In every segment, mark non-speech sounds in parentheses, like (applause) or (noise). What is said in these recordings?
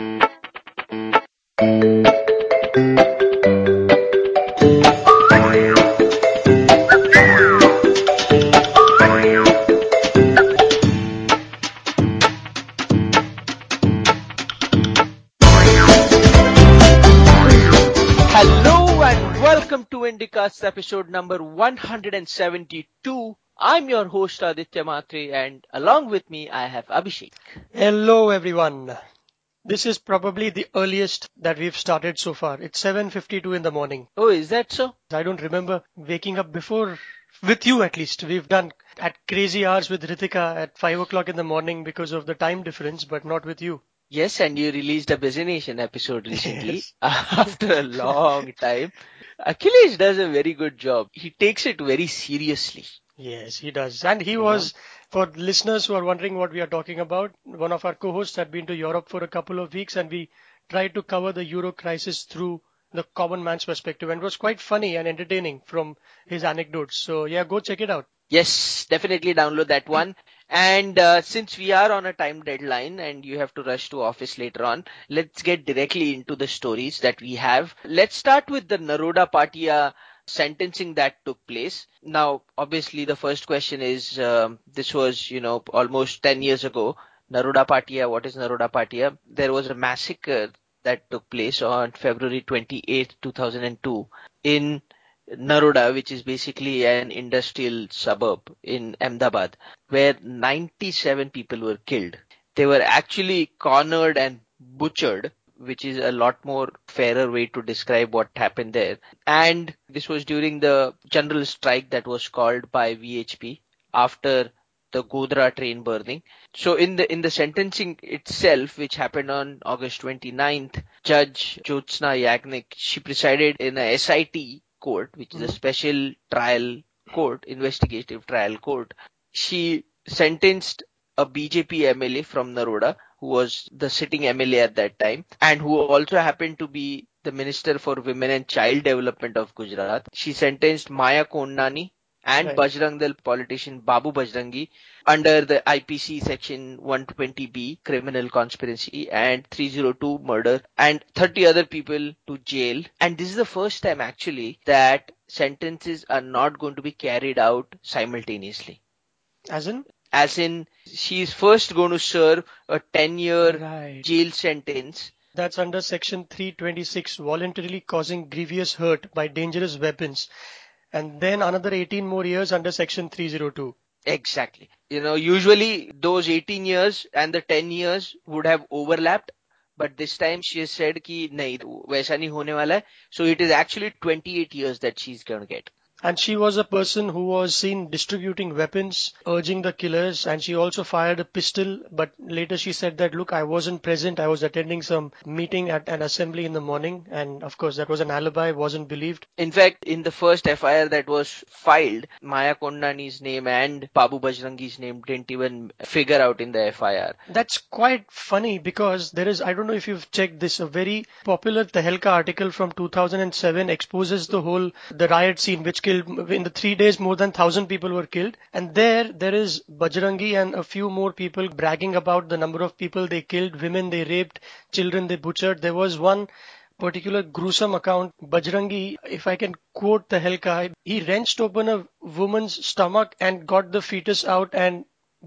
Hello and welcome to Indicast episode number 172. I'm your host Aditya Matre and along with me I have Abhishek. Hello everyone. This is probably the earliest that we've started so far. It's 7:52 in the morning. Oh, is that so? I don't remember waking up before with you at least. We've done at crazy hours with Ritika at 5 o'clock in the morning because of the time difference, but not with you. Yes, and you released a Busy Nation episode recently Yes. (laughs) after a long time. Achilles does a very good job. He takes it very seriously. Yes, he does. And he was, for listeners who are wondering what we are talking about, one of our co-hosts had been to Europe for a couple of weeks and we tried to cover the Euro crisis through the common man's perspective and it was quite funny and entertaining from his anecdotes. So yeah, go check it out. Yes, definitely download that one. And uh, since we are on a time deadline and you have to rush to office later on, let's get directly into the stories that we have. Let's start with the Naroda Patia sentencing that took place. Now, obviously, the first question is um, this was, you know, almost 10 years ago. Naroda Patia, what is Naroda Patia? There was a massacre that took place on February 28, 2002 in Naroda, which is basically an industrial suburb in Ahmedabad, where 97 people were killed. They were actually cornered and butchered, which is a lot more fairer way to describe what happened there. And this was during the general strike that was called by VHP after the Godhra train burning. So in the in the sentencing itself, which happened on August 29th, Judge Jyotsna Yagnik, she presided in a SIT court, which is a mm-hmm. special trial court, investigative trial court. She sentenced a BJP MLA from Naroda, who was the sitting MLA at that time, and who also happened to be the Minister for Women and Child Development of Gujarat. She sentenced Maya Kodnani and Right. Bajrang Dal politician Babu Bajrangi under the IPC section 120B criminal conspiracy and 302 murder and 30 other people to jail. And this is the first time actually that sentences are not going to be carried out simultaneously. As in? as in she is first going to serve a 10 year right. jail sentence. That's under section 326, voluntarily causing grievous hurt by dangerous weapons. And then another 18 more years under section 302. Exactly. You know, usually those 18 years and the 10 years would have overlapped, but this time she has said ki nahi, waisa nahi hone wala hai. So it is actually 28 years that she's going to get. And she was a person who was seen distributing weapons, urging the killers, and she also fired a pistol. But later she said that, look, I wasn't present. I was attending some meeting at an assembly in the morning. And of course, that was an alibi, wasn't believed. In fact, in the first FIR that was filed, Maya Kodnani's name and Babu Bajrangi's name didn't even figure out in the FIR. That's quite funny because there is, I don't know if you've checked this, a very popular Tehelka article from 2007 exposes the whole, the riot scene which killed, in the three days more than thousand people were killed. And there, there is Bajrangi and a few more people bragging about the number of people they killed, women they raped, children they butchered. There was one particular gruesome account, Bajrangi, if I can quote Tehelka, he wrenched open a woman's stomach and got the fetus out and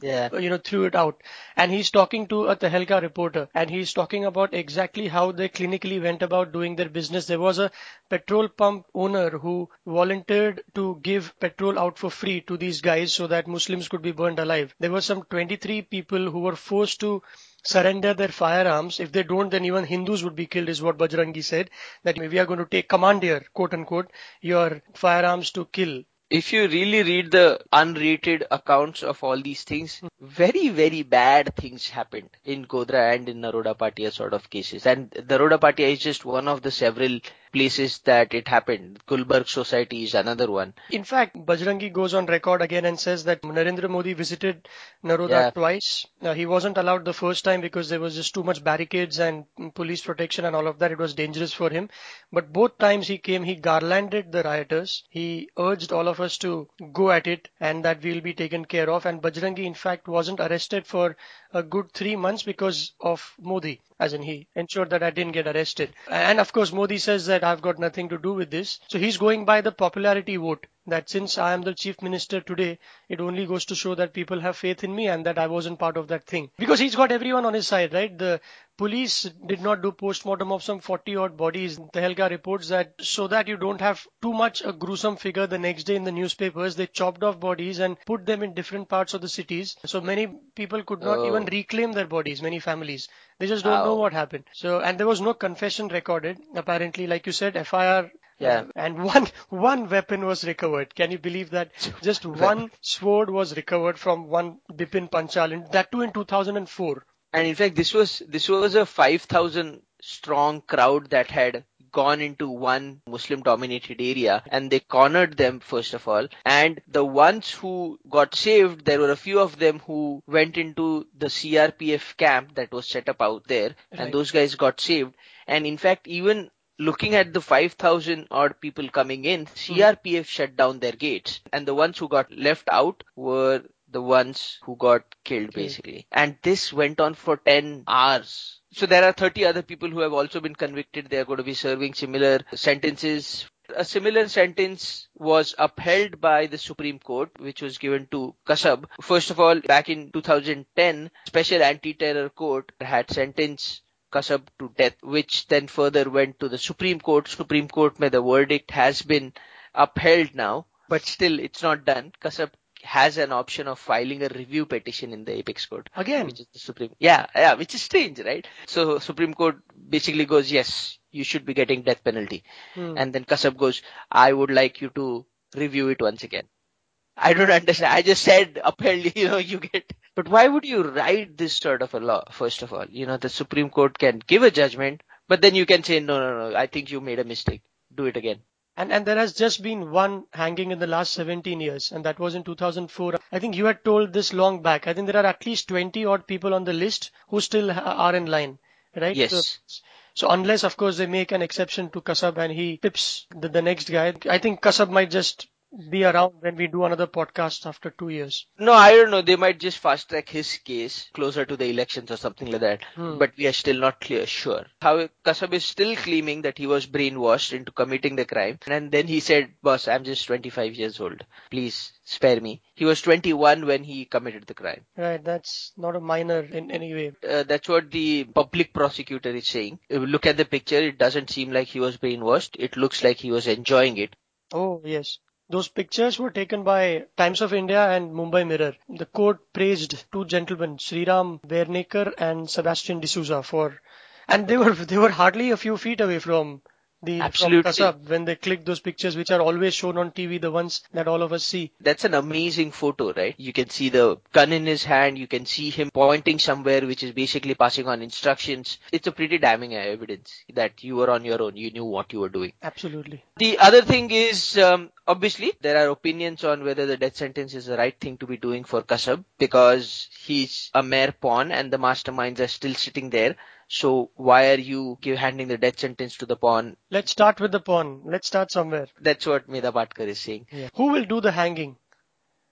Yeah. you know, threw it out. And he's talking to a Tehelka reporter and he's talking about exactly how they clinically went about doing their business. There was a petrol pump owner who volunteered to give petrol out for free to these guys so that Muslims could be burned alive. There were some 23 people who were forced to surrender their firearms. If they don't, then even Hindus would be killed is what Bajrangi said. That we are going to take command here, quote unquote, your firearms to kill. If you really read the unrated accounts of all these things, very, very bad things happened in Godhra and in Naroda Patia sort of cases. And Naroda Patia is just one of the several places that it happened. Gulbarg Society is another one. In fact, Bajrangi goes on record again and says that Narendra Modi visited Naroda Yeah. twice. Uh, he wasn't allowed the first time because there was just too much barricades and police protection and all of that. It was dangerous for him. But both times he came, he garlanded the rioters. He urged all of of us to go at it and that we'll be taken care of. And Bajrangi, in fact, wasn't arrested for a good three months because of Modi, as in he ensured that I didn't get arrested. And of course, Modi says that I've got nothing to do with this. So he's going by the popularity vote that since I am the chief minister today, it only goes to show that people have faith in me and that I wasn't part of that thing. Because he's got everyone on his side, right? The police did not do post-mortem of some 40 odd bodies. Tehelka reports that so that you don't have too much a gruesome figure the next day in the newspapers, they chopped off bodies and put them in different parts of the cities. So many people could not Oh. even reclaim their bodies, many families. They just don't Wow. know what happened. So, and there was no confession recorded. Apparently, like you said, FIR Yeah. Uh, and (laughs) one one weapon was recovered. Can you believe that? (laughs) Just one sword was recovered from one Bipin Panchal, and that too in 2004. And in fact, this was this was a 5,000 strong crowd that had gone into one Muslim dominated area and they cornered them first of all. And the ones who got saved, there were a few of them who went into the CRPF camp that was set up out there Right. and those guys got saved. And in fact, even looking at the 5,000 odd people coming in, CRPF shut down their gates and the ones who got left out were the ones who got killed Killed. basically. And this went on for 10 hours. So there are 30 other people who have also been convicted. They are going to be serving similar sentences. A similar sentence was upheld by the Supreme Court, which was given to Kasab. First of all, back in 2010, Special Anti-Terror Court had sentenced Kasab to death, which then further went to the Supreme Court. Supreme Court, may the verdict has been upheld now, but still it's not done. Kasab has an option of filing a review petition in the apex court Again, which is the supreme yeah yeah which is strange right so supreme court basically goes yes you should be getting death penalty Hmm. and then kasab goes i would like you to review it once again i don't (laughs) understand i just said apparently you know you get but why would you write this sort of a law first of all you know the supreme court can give a judgment but then you can say no no no i think you made a mistake do it again And and there has just been one hanging in the last 17 years, and that was in 2004. I think you had told this long back. I think there are at least 20 odd people on the list who still are in line, right? Yes. So, so unless, of course, they make an exception to Kasab and he pips the, the next guy, I think Kasab might just be around when we do another podcast after two years. No, I don't know. They might just fast track his case closer to the elections or something like that. Hmm. But we are still not clear, sure. How Kasab is still claiming that he was brainwashed into committing the crime. And then he said, boss, I'm just 25 years old. Please spare me. He was 21 when he committed the crime. Right, that's not a minor in any way. Uh, that's what the public prosecutor is saying. Look at the picture, it doesn't seem like he was brainwashed. It looks like he was enjoying it. Oh, yes. Those pictures were taken by Times of India and Mumbai Mirror. The court praised two gentlemen, Sriram Vernekar and Sebastian D'Souza for, and they were, they were hardly a few feet away from the, Absolutely. Kasab when they click those pictures which are always shown on TV, the ones that all of us see. That's an amazing photo, right? You can see the gun in his hand. You can see him pointing somewhere, which is basically passing on instructions. It's a pretty damning evidence that you were on your own. You knew what you were doing. Absolutely. The other thing is, um, obviously, there are opinions on whether the death sentence is the right thing to be doing for Kasab because he's a mere pawn and the masterminds are still sitting there. So why are you give, handing the death sentence to the pawn? Let's start with the pawn. Let's start somewhere. That's what Medha Patkar is saying. Who will do the hanging?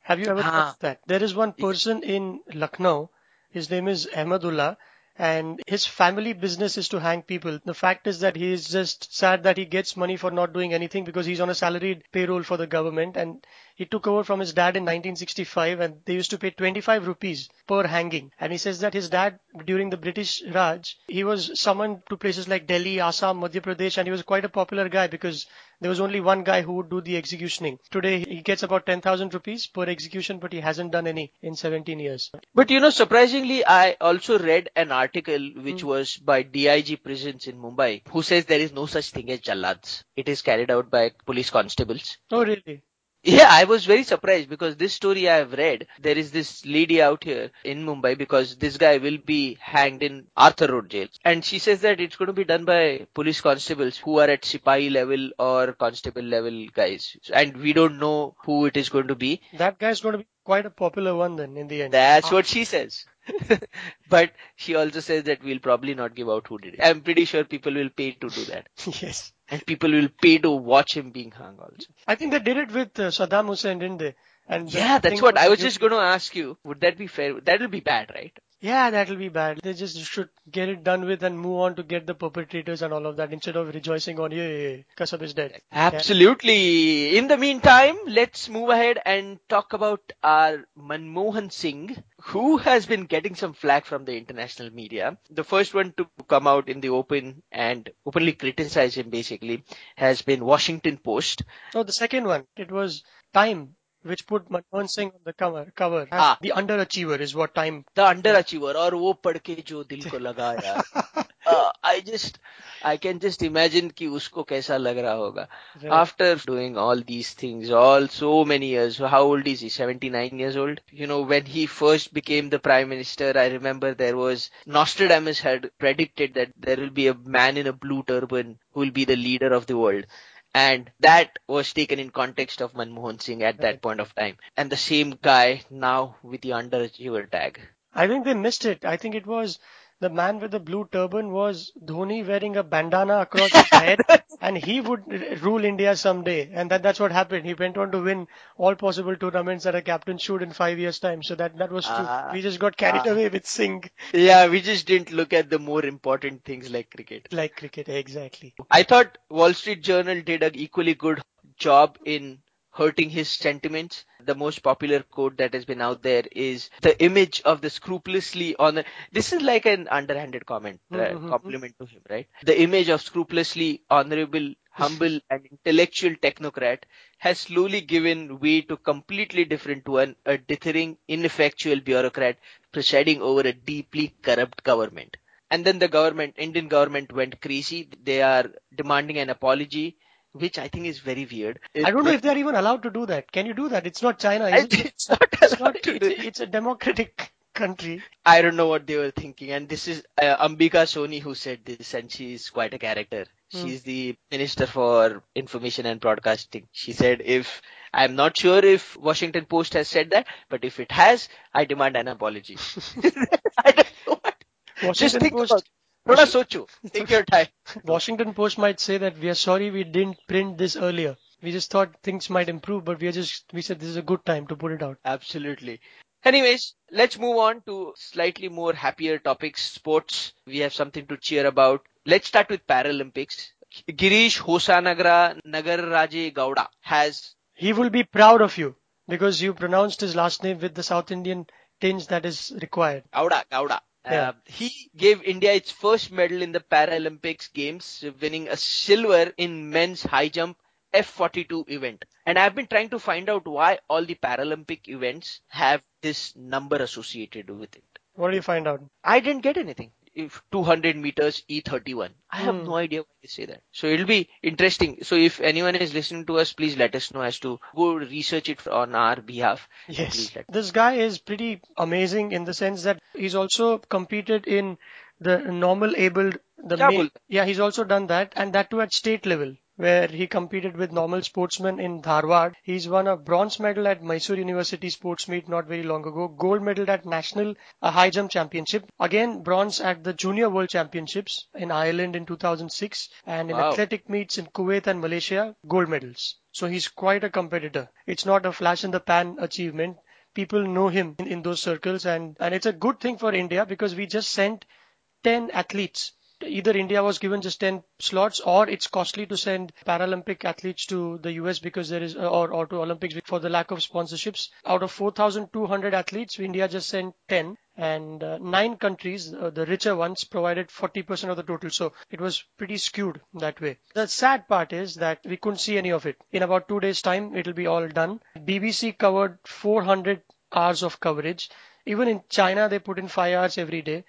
Have you ever Ah. thought that? There is one person in Lucknow. His name is Ahmadullah and his family business is to hang people. The fact is that he is just sad that he gets money for not doing anything because he's on a salaried payroll for the government and he took over from his dad in 1965 and they used to pay 25 rupees per hanging. And he says that his dad during the British Raj, he was summoned to places like Delhi, Assam, Madhya Pradesh and he was quite a popular guy because there was only one guy who would do the executioning. Today he gets about 10,000 rupees per execution but he hasn't done any in 17 years. But you know, surprisingly, I also read an article which hmm. was by DIG prisons in Mumbai who says there is no such thing as jallads. It is carried out by police constables. Oh really? Yeah, I was very surprised because this story I have read, there is this lady out here in Mumbai because this guy will be hanged in Arthur Road jail. And she says that it's going to be done by police constables who are at Sipahi level or constable level guys. And we don't know who it is going to be. That guy's going to be quite a popular one then in the end. That's what (laughs) she says. (laughs) but she also says that we'll probably not give out who did it. I'm pretty sure people will pay to do that. (laughs) yes. And people will pay to watch him being hung also. I think they did it with uh, Saddam Hussein, didn't they? And yeah, that's what I was just going to ask you. Would that be fair? That will be bad, right? Yeah, that'll be bad. They just should get it done with and move on to get the perpetrators and all of that instead of rejoicing on, yeah, Kasab is dead. Absolutely. Yeah. In the meantime, let's move ahead and talk about our Manmohan Singh, who has been getting some flack from the international media. The first one to come out in the open and openly criticize him basically has been Washington Post. Oh, the second one. It was Time which put Manmohan Singh on the cover. cover ah. The underachiever is what time. The underachiever और वो पढ़ के जो दिल को लगा यार. uh, (laughs) I just I can just imagine कि उसको कैसा लग रहा होगा. Right. After doing all these things, all so many years. How old is he? 79 years old. You know, when he first became the prime minister, I remember there was Nostradamus had predicted that there will be a man in a blue turban who will be the leader of the world. And that was taken in context of Manmohan Singh at that point of time. And the same guy now with the underachiever tag. I think they missed it. I think it was the man with the blue turban was Dhoni wearing a bandana across his head (laughs) and he would rule India someday. And that, that's what happened. He went on to win all possible tournaments that a captain should in five years time. So that, that was true. Uh, we just got carried uh, away with Singh. Yeah, we just didn't look at the more important things like cricket. Like cricket, exactly. I thought Wall Street Journal did an equally good job in hurting his sentiments. The most popular quote that has been out there is the image of the scrupulously honor. This is like an underhanded comment, uh, mm-hmm. compliment to him, right? The image of scrupulously honorable, humble (laughs) and intellectual technocrat has slowly given way to completely different one, a dithering, ineffectual bureaucrat presiding over a deeply corrupt government. And then the government, Indian government went crazy. They are demanding an apology which I think is very weird. It, I don't know if they're even allowed to do that. Can you do that? It's not China. It? It's not it's, not, it's, it's, a democratic (laughs) country. I don't know what they were thinking. And this is uh, Ambika Soni who said this, and she's quite a character. Hmm. She's the Minister for Information and Broadcasting. She said, if I'm not sure if Washington Post has said that, but if it has, I demand an apology. (laughs) (laughs) I don't know what. Washington Just think Post, Thoda socho. Take your time. (laughs) Washington Post might say that we are sorry we didn't print this earlier. We just thought things might improve, but we are just we said this is a good time to put it out. Absolutely. Anyways, let's move on to slightly more happier topics. Sports. We have something to cheer about. Let's start with Paralympics. Girish Hosanagra Nagarraje Gowda has. He will be proud of you because you pronounced his last name with the South Indian tinge that is required. Gowda, Gowda. Uh, he gave India its first medal in the Paralympics Games, winning a silver in men's high jump F42 event. And I've been trying to find out why all the Paralympic events have this number associated with it. What did you find out? I didn't get anything if 200 meters E31. I have mm. no idea why they say that. So it'll be interesting. So if anyone is listening to us, please let us know as to go research it on our behalf. Yes. This guy is pretty amazing in the sense that he's also competed in the normal abled the main, yeah he's also done that and that too at state level where he competed with normal sportsmen in Dharwad. He's won a bronze medal at Mysore University sports meet not very long ago, gold medal at National High Jump Championship, again bronze at the Junior World Championships in Ireland in 2006, and in wow. athletic meets in Kuwait and Malaysia, gold medals. So he's quite a competitor. It's not a flash in the pan achievement. People know him in, in those circles and, and it's a good thing for India because we just sent 10 athletes either India was given just 10 slots or it's costly to send Paralympic athletes to the US because there is, or, or to Olympics for the lack of sponsorships. Out of 4,200 athletes, India just sent 10 and uh, nine countries, uh, the richer ones, provided 40% of the total. So it was pretty skewed that way. The sad part is that we couldn't see any of it. In about two days time, it'll be all done. BBC covered 400 hours of coverage. Even in China, they put in five hours every day.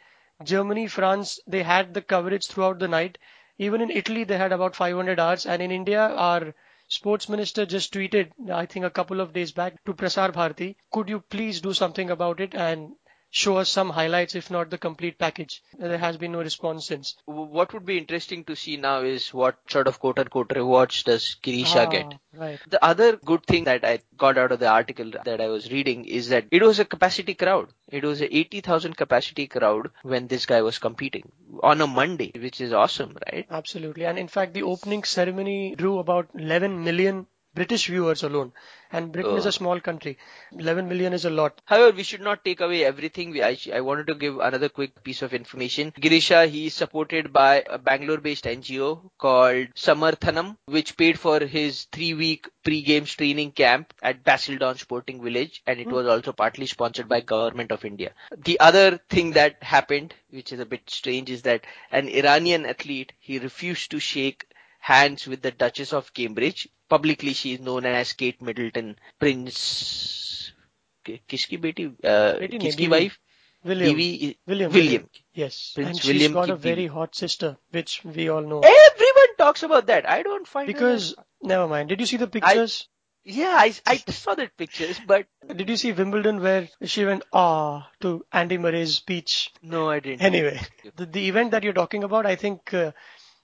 Germany, France, they had the coverage throughout the night. Even in Italy, they had about 500 hours. And in India, our sports minister just tweeted, I think a couple of days back to Prasar Bharati, could you please do something about it and show us some highlights, if not the complete package. There has been no response since. What would be interesting to see now is what sort of quote unquote rewards does Girisha Ah, get. Right. The other good thing that I got out of the article that I was reading is that it was a capacity crowd. It was a 80,000 capacity crowd when this guy was competing on a Monday, which is awesome, right? Absolutely. And in fact, the opening ceremony drew about 11 million British viewers alone. And Britain is Oh. a small country. 11 million is a lot. However, we should not take away everything. We, I, I wanted to give another quick piece of information. Girisha, he is supported by a Bangalore-based NGO called Samarthanam, which paid for his three-week pre-games training camp at Basildon Sporting Village, and it hmm. was also partly sponsored by Government of India. The other thing that happened, which is a bit strange, is that an Iranian athlete, he refused to shake hands with the Duchess of Cambridge. Publicly, she is known as Kate Middleton, Prince. Kiski beti, uh, Kiski wife. William. William. William. William. Yes. Prince and she's William got a very hot sister, which we all know. Everyone talks about that. I don't find because never mind. Did you see the pictures? I... Yeah, I, I saw that pictures, but did you see Wimbledon where she went ah to Andy Murray's speech? No, I didn't. Anyway, the, the event that you're talking about, I think uh,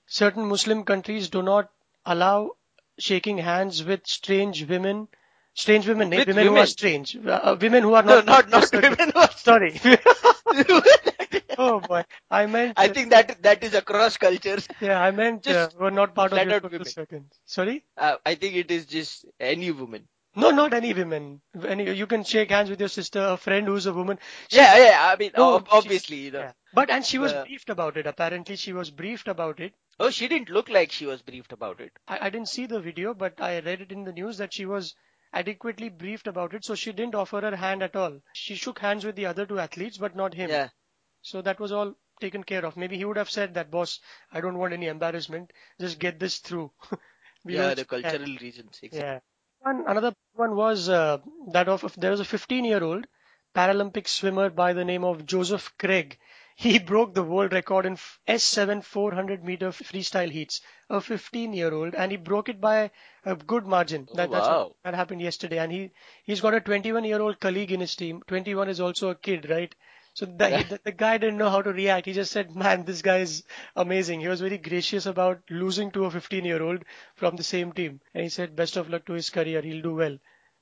certain Muslim countries do not allow shaking hands with strange women. Strange women? With women, who are strange. Uh, women who are not. no, not. not women. who are- Sorry. (laughs) (laughs) oh boy. I meant. I think that that is across cultures. Yeah, I meant uh, Just were not part of your flat out social women. circles. Sorry? Uh, I think it is just any woman. No, not any women. Any, you can shake hands with your sister, a friend who's a woman. She- Yeah, yeah. I mean, No, ob- obviously, you know. Yeah. But and she was Uh, briefed about it. Apparently, she was briefed about it. Oh, she didn't look like she was briefed about it. I, I didn't see the video, but I read it in the news that she was adequately briefed about it, so she didn't offer her hand at all. She shook hands with the other two athletes, but not him. Yeah. So that was all taken care of. Maybe he would have said that, boss, I don't want any embarrassment. Just get this through. (laughs) Yeah, the cultural reasons. Exactly. Yeah. One another one was uh, that of there was a 15 year old Paralympic swimmer by the name of Joseph Craig. He broke the world record in S7 400 meter freestyle heats. A 15 year old, and he broke it by a good margin. Oh, that, that's wow. what, that happened yesterday. And he he's got a 21 year old colleague in his team. 21 is also a kid, right? So the, the, the guy didn't know how to react. He just said, "Man, this guy is amazing." He was very gracious about losing to a 15 year old from the same team, and he said, "Best of luck to his career. He'll do well."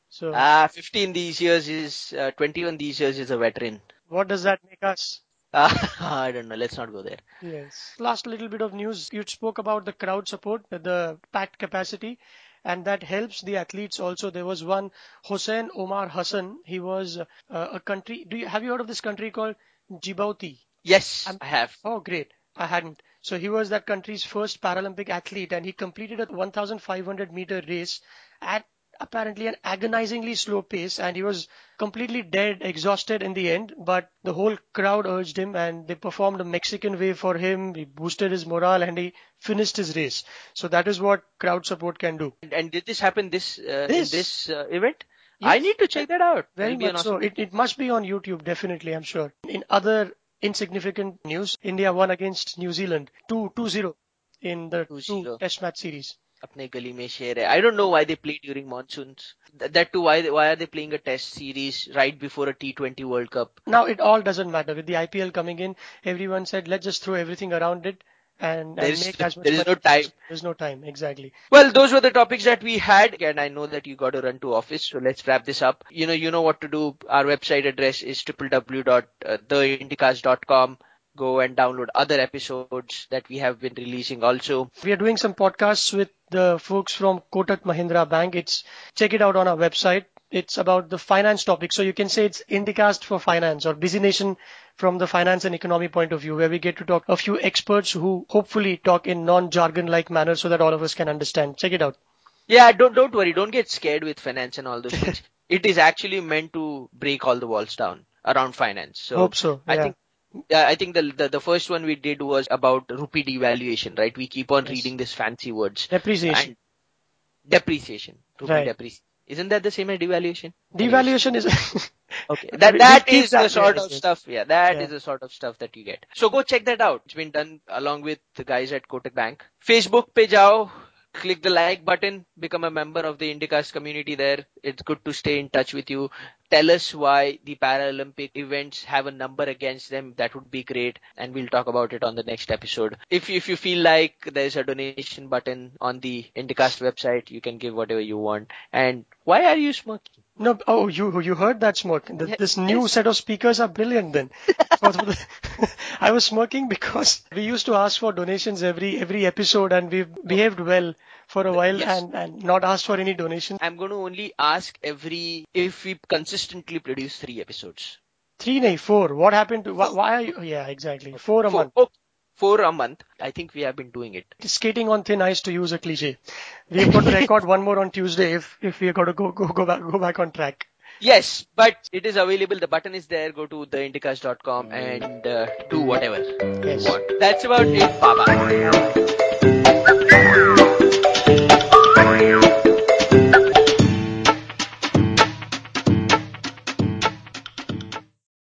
So Ah, 15 these years is, uh, 21 these years is a veteran. what does that make us? (laughs) I don't know. Let's not go there. Yes. Last little bit of news. You spoke about the crowd support, the packed capacity, and that helps the athletes also. There was one Hossein Omar Hassan. He was uh, a country. Do you have you heard of this country called Djibouti? Yes, I'm- I have. Oh, great. I hadn't. So he was that country's first Paralympic athlete and he completed a 1500 meter race at apparently an agonizingly slow pace and he was completely dead, exhausted in the end. But the whole crowd urged him and they performed a Mexican wave for him. He boosted his morale and he finished his race. So that is what crowd support can do. And, and did this happen this, uh, This. in this uh, event? Yes. I need to check that out. Very That'll be an much so. It, it must be on YouTube, definitely, I'm sure. In other insignificant news, India won against New Zealand 2 2-0 in the 2-0. two test match series. अपने गली में शेर है. I don't know why they play during monsoons. Th- that too, why why are they playing a test series right before a T20 World Cup? Now it all doesn't matter. With the IPL coming in, everyone said let's just throw everything around it and, There and is- make as much there is money no as time. possible. There's no time, exactly. Well, those were the topics that we had, and I know that you got to run to office, so let's wrap this up. You know, you know what to do. Our website address is www.theindicast.com. Go and download other episodes that we have been releasing also. We are doing some podcasts with the folks from Kotak Mahindra Bank. It's check it out on our website. It's about the finance topic. So you can say it's Indicast for finance or Busy Nation from the finance and economy point of view, where we get to talk a few experts who hopefully talk in non-jargon like manner so that all of us can understand. Check it out. Yeah, don't don't worry. Don't get scared with finance and all those things. (laughs) it is actually meant to break all the walls down around finance. So Hope so. I think yeah, I think the, the the first one we did was about rupee devaluation, right? We keep on Yes. reading these fancy words. depreciation. And depreciation. Rupee Right. depreciation. Isn't that the same as devaluation? Devaluation is (laughs) Okay. (laughs) That We- that we keep is the that sort way, of yes. stuff. Yeah, that is Yeah. the sort of stuff that you get. So go check that out. It's been done along with the guys at Kotak Bank. Facebook पे जाओ click the like button, become a member of the Indicast community there. It's good to stay in touch with you. Tell us why the Paralympic events have a number against them. That would be great. And we'll talk about it on the next episode. If, if you feel like there's a donation button on the Indicast website, you can give whatever you want. And why are you smoking? No, oh, you you heard that. The, this new set of speakers are brilliant. Then, (laughs) (laughs) I was smoking because we used to ask for donations every every episode, and we've behaved well for a while Yes. and and not asked for any donations. I'm going to only ask every if we consistently produce three episodes. Three, nay, four. What happened to why? why are you, yeah, exactly. Four a Four, month. oh, four a month. I think we have been doing it. Skating on thin ice, to use a cliche. We've got to record one more on Tuesday if if we've got to go go go back go back on track. Yes, but it is available. The button is there. Go to theindicast.com and uh, do whatever Yes. you want. That's about it. Bye bye.